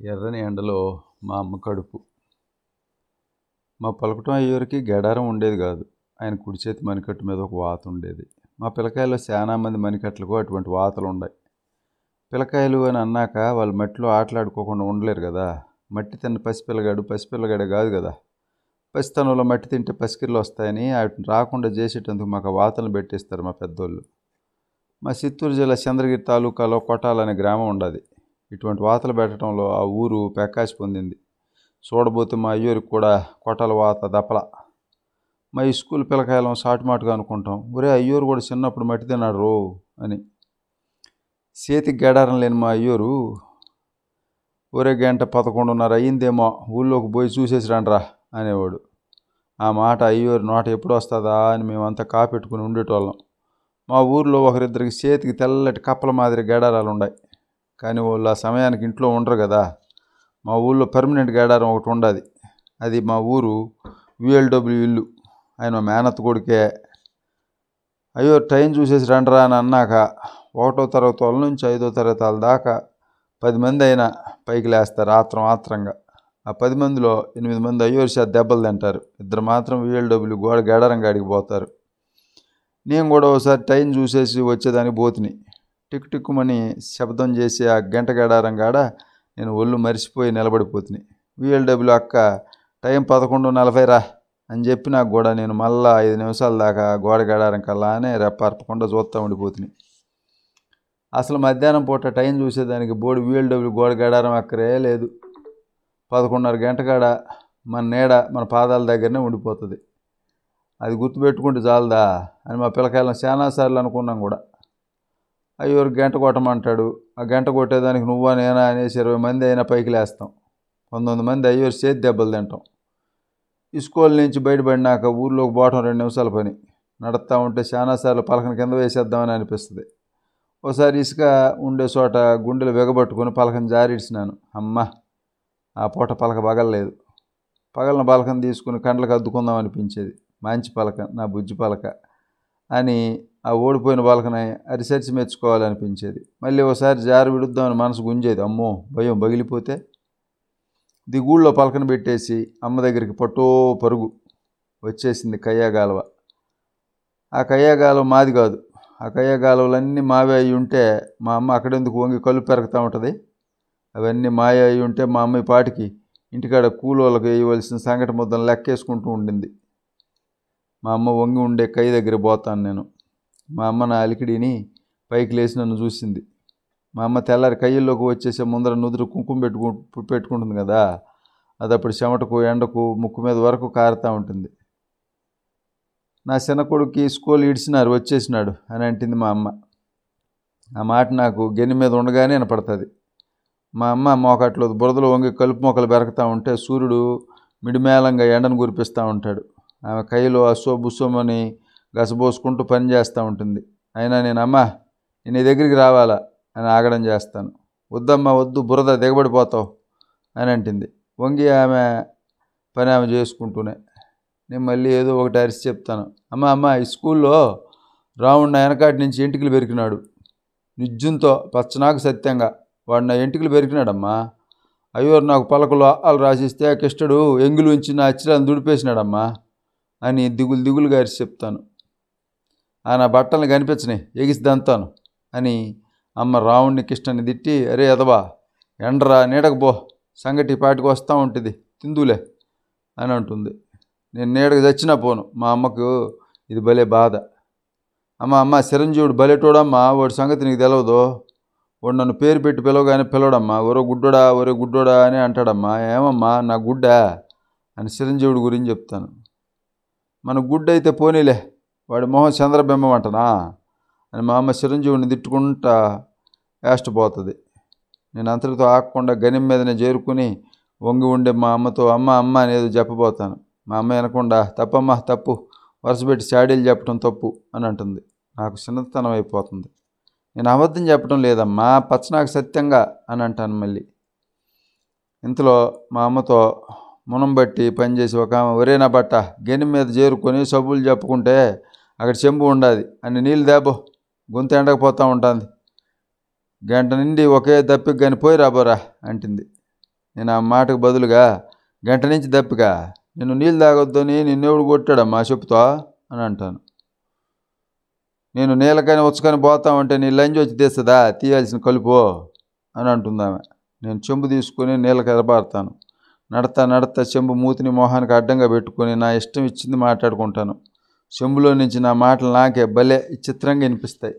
ఎర్రని ఎండలో మా అమ్మ కడుపు. మా పలకటం అయ్యేవరకు గడారం ఉండేది కాదు. ఆయన కుడి చేతి మణికట్టు మీద ఒక వాత ఉండేది. మా పిల్లకాయల్లో చాలా మంది మణికట్లకు అటువంటి వాతలు ఉన్నాయి పిల్లకాయలు అని అన్నాక వాళ్ళు మట్టిలో ఆటలాడుకోకుండా ఉండలేరు కదా. మట్టి తిన్న పసిపిల్లగాడు పసిపిల్లగాడే కాదు కదా. పసితనంలో మట్టి తింటే పసికిళ్ళు వస్తాయని వాటిని రాకుండా చేసేటందుకు మాకు వాతలు పెట్టిస్తారు మా పెద్దోళ్ళు. మా చిత్తూరు జిల్లా చంద్రగిరి తాలూకాలో కొట్టాలనే గ్రామం ఉండదు. ఇటువంటి వాతలు పెట్టడంలో ఆ ఊరు పెక్కాసి పొందింది. చూడబోతే మా అయ్యూరికి కూడా కొట్టాల వాత దప్పల. మా ఈ స్కూల్ పిల్లకాయలం సాటుమాటుగా అనుకుంటాం. ఒరే అయ్యూరు కూడా చిన్నప్పుడు మట్టి తిన్నాడు రో అని. చేతికి గడారం లేని మా అయ్యూరు ఒరే గంట పదకొండున్నర అయ్యిందేమో ఊళ్ళోకి పోయి చూసేసిరండ్రా అనేవాడు. ఆ మాట అయ్యూరు నోట ఎప్పుడు వస్తుందా అని మేమంతా కాపెట్టుకుని ఉండేటోళ్ళం. మా ఊర్లో ఒకరిద్దరికి చేతికి తెల్లటి కప్పల మాదిరి గడారాలు ఉన్నాయి కానీ వాళ్ళు ఆ సమయానికి ఇంట్లో ఉండరు కదా. మా ఊళ్ళో పర్మనెంట్ గేడారం ఒకటి ఉండదు. అది మా ఊరు విఎల్డబ్ల్యూ ఇల్లు. ఆయన మేనత్ కొడుకే. అయ్యో ట్రైన్ చూసేసి రండిరా అని అన్నాక ఒకటో తరగతి వాళ్ళ నుంచి ఐదో తరగతి వాళ్ళ దాకా పది మంది అయినా పైకి లేస్తారు ఆత్రం ఆత్రంగా ఆ పది మందిలో ఎనిమిది మంది అయ్యోరి చేత దెబ్బలు తింటారు. ఇద్దరు మాత్రం విఎల్డబ్ల్యూ గోడ గడారం కాడికి పోతారు. నేను కూడా ఒకసారి ట్రైన్ చూసేసి వచ్చేదానికి పోతుని. టిక్ టిక్కుమని శబ్దం చేసి ఆ గంట గడారం కాడ నేను ఒళ్ళు మరిసిపోయి నిలబడిపోతున్నాయి విఎల్డబ్ల్యూ అక్క టైం పదకొండు నలభై రా అని చెప్పి నాకు కూడా నేను మళ్ళా ఐదు నిమిషాల దాకా గోడ గడారం కల్లానే రెప్పర్పకుండా చూస్తూ ఉండిపోతున్నాయి అసలు మధ్యాహ్నం పూట టైం చూసేదానికి బోర్డు విఎల్డబ్ల్యూ గోడ గడారం అక్కరే లేదు. పదకొండున్నర గంట కాడ మన నీడ మన పాదాల దగ్గరనే ఉండిపోతుంది. అది గుర్తుపెట్టుకుంటే చాలదా అని మా పిల్లకాయలను చాలాసార్లు అనుకున్నాం కూడా. అయ్యోరు గంట కొట్టమంటాడు? ఆ గంట కొట్టేదానికి నువ్వా నేనా అనేసి ఇరవై మంది అయినా పైకి లేస్తాం. పంతొమ్మిది మంది అయ్యోరు చేతి దెబ్బలు తింటాం. ఈ స్కూల్ నుంచి బయటపడినాక ఊర్లోకి పోవటం రెండు నిమిషాల పని. నడుస్తూ ఉంటే చాలాసార్లు పలకన కింద వేసేద్దామని అనిపిస్తుంది. ఒకసారి ఇసుక ఉండే చోట గుండెలు వెగబట్టుకొని పలకన జారిడ్చినాను అమ్మ ఆ పూట పలక పగలలేదు. పగలన పలకను తీసుకుని కండ్లకు అద్దుకుందాం అనిపించేది. మంచి పలక నా బుజ్జి పలక. అని ఆ ఓడిపోయిన పలకని అరిసరిచి మెచ్చుకోవాలనిపించేది. మళ్ళీ ఒకసారి జారు విడుద్దామని మనసు గుంజేది. అమ్మో భయం పగిలిపోతే దిగుళ్ళో పలకన పెట్టేసి అమ్మ దగ్గరికి పట్టో పరుగు వచ్చేసింది కయ్యాగాలవ. ఆ కయ్యాగాలవ మాది కాదు. ఆ కయ్యాగాలవలన్నీ మావే అయి ఉంటే మా అమ్మ అక్కడెందుకు వంగి కళ్ళు పెరుగుతూ ఉంటుంది? అవన్నీ మాయ అయి ఉంటే మా అమ్మ పాటికి ఇంటికాడ కూలోళ్ళకి వేయవలసిన సంఘటన ముద్దను లెక్కేసుకుంటూ ఉండింది. మా అమ్మ వంగి ఉండే కై దగ్గర పోతాను నేను. మా అమ్మ నా అలికిడిని పైకి లేచి నన్ను చూసింది. మా అమ్మ తెల్లారి కయ్యల్లోకి వచ్చేసే ముందర నుదురు కుంకుమ పెట్టుకు పెట్టుకుంటుంది కదా అది అప్పుడు చెమటకు ఎండకు ముక్కు మీద వరకు కారుతూ ఉంటుంది. నా చిన్న కొడుక్కి స్కూల్ ఇడిచినారు వచ్చేసినాడు అని అంటుంది మా అమ్మ. ఆ మాట నాకు గెని మీద ఉండగానే వినపడుతుంది. మా అమ్మ మోకట్లో బురదలో వంగి కలుపు మొక్కలు పెరగతా ఉంటే సూర్యుడు మిడిమేళంగా ఎండను కురిపిస్తూ ఉంటాడు. ఆమె కైలో అసో బుసోమని గసబోసుకుంటూ పని చేస్తూ ఉంటుంది. అయినా నేను అమ్మ నీ దగ్గరికి రావాలా? అని ఆగడం చేస్తాను. వద్దమ్మా వద్దు బురద దిగబడిపోతావు అని అంటుంది. వంగి ఆమె పని ఆమె చేసుకుంటూనే. నేను మళ్ళీ ఏదో ఒకటి అరిసి చెప్తాను. అమ్మ అమ్మ ఈ స్కూల్లో రావుడు నా వెనకాటి నుంచి ఎంటికలు పెరికినాడు. నిజ్జంతో పచ్చనాకు సత్యంగా వాడు నా ఎంటికలు పెరికినాడమ్మా. అయ్యో నాకు పలకలు వాళ్ళు రాసిస్తే ఆ కిష్టడు ఎంగులు ఉంచి నా అచ్చిరాన్ని దుడిపేసినాడమ్మా. అని దిగులు దిగులుగా అరిచి చెప్తాను. ఆ నా బట్టలను కనిపించని ఎగిసి దంతాను అని అమ్మ రావుణ్ణి కృష్ణని తిట్టి అరే ఎదవా ఎండరా నీడకు పో సంగటి పాటికి వస్తూ ఉంటుంది తిందులే అని అంటుంది. నేను నీడకు చచ్చినా పోను మా అమ్మకు ఇది భలే బాధ. అమ్మ అమ్మ చిరంజీవుడు భలేటోడమ్మా వాడి సంగతి నీకు తెలియదు వాడు నన్ను పేరు పెట్టి పిలవగానే పిలవడమ్మా ఒరో గుడ్డోడా ఒరే గుడ్డోడా అని అంటాడమ్మా ఏమమ్మా నా గుడ్డా అని చిరంజీవుడి గురించి చెప్తాను. మన గుడ్డ అయితే పోనీలే వాడి మొహం చంద్రబింబం అంటనా? అని మా అమ్మ చిరంజీవిని తిట్టుకుంటా వేష్టపోతుంది నేను అంతటితో ఆగకుండా గనిం మీదనే చేరుకుని వంగి ఉండే మా అమ్మతో అమ్మ అమ్మ అనేది చెప్పబోతాను. మా అమ్మ వినకుండా తప్పమ్మ తప్పు వరుసపెట్టి చాడీలు చెప్పడం తప్పు అని అంటుంది. నాకు చిన్నతనం అయిపోతుంది. నేను అబద్ధం చెప్పడం లేదమ్మా పచ్చనాకు సత్యంగా అని అంటాను మళ్ళీ. ఇంతలో మా అమ్మతో మునం బట్టి పనిచేసి ఒక ఆమె ఒరే నా బట్ట గెని మీద చేరుకొని సబ్బులు చెప్పుకుంటే అక్కడ చెంబు ఉండాది. అని నీళ్ళు దేబో గొంతు ఎండకపోతూ ఉంటుంది. గంట నుండి ఒకే దప్పికి కానీ పోయి రాబోరా అంటుంది. నేను ఆ మాటకు బదులుగా గంట నుంచి దప్పిక నిన్ను నీళ్ళు తాగొద్దని నిన్నెవడు కొట్టాడమ్మా చెప్తా అని అంటాను. నేను నీళ్ళకైనా ఉచ్చకని పోతామంటే నీ లంజ్ వచ్చి తీస్తుందా? తీయాల్సిన కలుపు అని అంటుందామె నేను చెంబు తీసుకొని నీళ్ళకి ఎరబారుతాను. నడతా నడతా చెంబు మూతిని మొహానికి అడ్డంగా పెట్టుకొని నా ఇష్టం ఇచ్చింది మాట్లాడుకుంటాను. చెంబులో నుంచి నా మాటలు నాకే భలే చిత్రంగా వినిపిస్తాయి.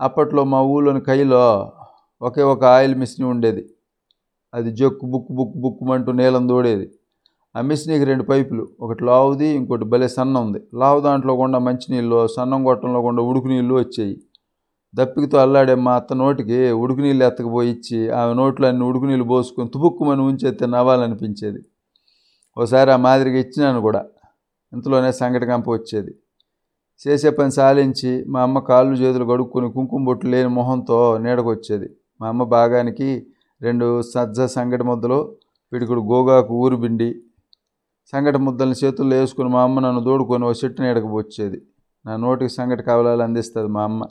అప్పట్లో మా ఊళ్ళోని కైలో ఒకే ఒక ఆయిల్ మిషన్ ఉండేది. అది జొక్కు బుక్కు బుక్కు బుక్కుమంటూ నీలం దూడేది. ఆ మిషనీకి రెండు పైపులు ఒకటి లావుది ఇంకోటి భలే సన్న ఉంది. లావు దాంట్లో కూడా మంచినీళ్ళు సన్నం గొట్టంలో కూడా ఉడుకు నీళ్ళు వచ్చాయి. దప్పికతో అల్లాడే మా అత్త నోటికి ఉడుకు నీళ్ళు ఎత్తకపోయి ఇచ్చి ఆమె నోట్లో అన్ని ఉడుకు నీళ్ళు పోసుకొని తుపుక్కుమని ఉంచేస్తే నవ్వాలనిపించేది. ఒకసారి ఆ మాదిరిగా ఇచ్చినాను కూడా. ఇంతలోనే సంగటి వచ్చేది. చేసే పని సాలించి మా అమ్మ కాళ్ళు చేతులు కడుక్కొని కుంకుమ బొట్లు లేని మొహంతో నీడకొచ్చేది. మా అమ్మ భాగానికి రెండు సజ్జ సంగటి ముద్దలు పిడికుడు గోగాకు ఊరుబిండి సంగటి ముద్దల్ని చేతుల్లో వేసుకుని మా అమ్మ నన్ను దోడుకొని ఓ చెట్టు నీడకు వచ్చేది నా నోటికి సంగటి కావాలని అందిస్తుంది మా అమ్మ.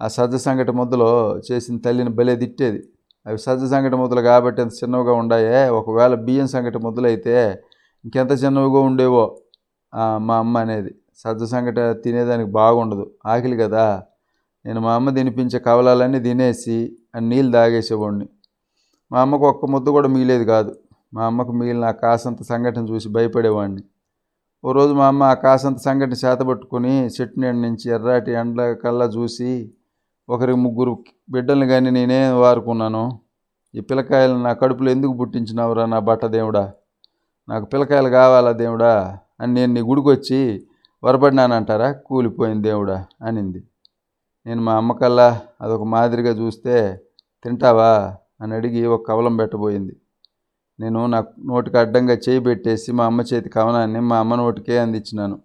ఆ సజ్జ సంగటి ముద్దలో చేసిన తల్లిని భలే తిట్టేది. అవి సజ్జ సంగటి ముద్దలు కాబట్టి అంత చిన్నవిగా ఉండాయే? ఒకవేళ బియ్యం సంగటి ముద్దలైతే అయితే ఇంకెంత చిన్నవిగా ఉండేవో? మా అమ్మ అనేది. సజ్జ సంగట తినేదానికి బాగుండదు. ఆకలి కదా. నేను మా అమ్మ తినిపించే కవలాలన్నీ తినేసి ఆ నీళ్ళు తాగేసేవాడిని. మా అమ్మకు ఒక్క ముద్ద కూడా మిగిలేదు కాదు. మా అమ్మకు మిగిలిన ఆ కాసంత సంఘటన చూసి భయపడేవాడిని. ఓ రోజు మా అమ్మ ఆ కాసంత సంఘటన చేతబట్టుకుని చెట్టు నీడ నుంచి ఎర్రాటి ఎండ కల్లా చూసి ఒకరికి ముగ్గురు బిడ్డల్ని కానీ నేనే వారుకున్నాను. ఈ పిల్లకాయలు నా కడుపులో ఎందుకు పుట్టించినావురా నా బట్ట దేవుడా? నాకు పిల్లకాయలు కావాలా దేవుడా? అని నేను నీ గుడికి వచ్చి వరపడినానంటారా? కూలిపోయింది దేవుడా అనింది. నేను మా అమ్మకల్లా అదొక మాదిరిగా చూస్తే తింటావా? అని అడిగి ఒక కవలం పెట్టబోయింది. నేను నా నోటికి అడ్డంగా చేయి పెట్టేసి మా అమ్మ చేతి కవనాన్ని మా అమ్మ నోటికే అందించినాను.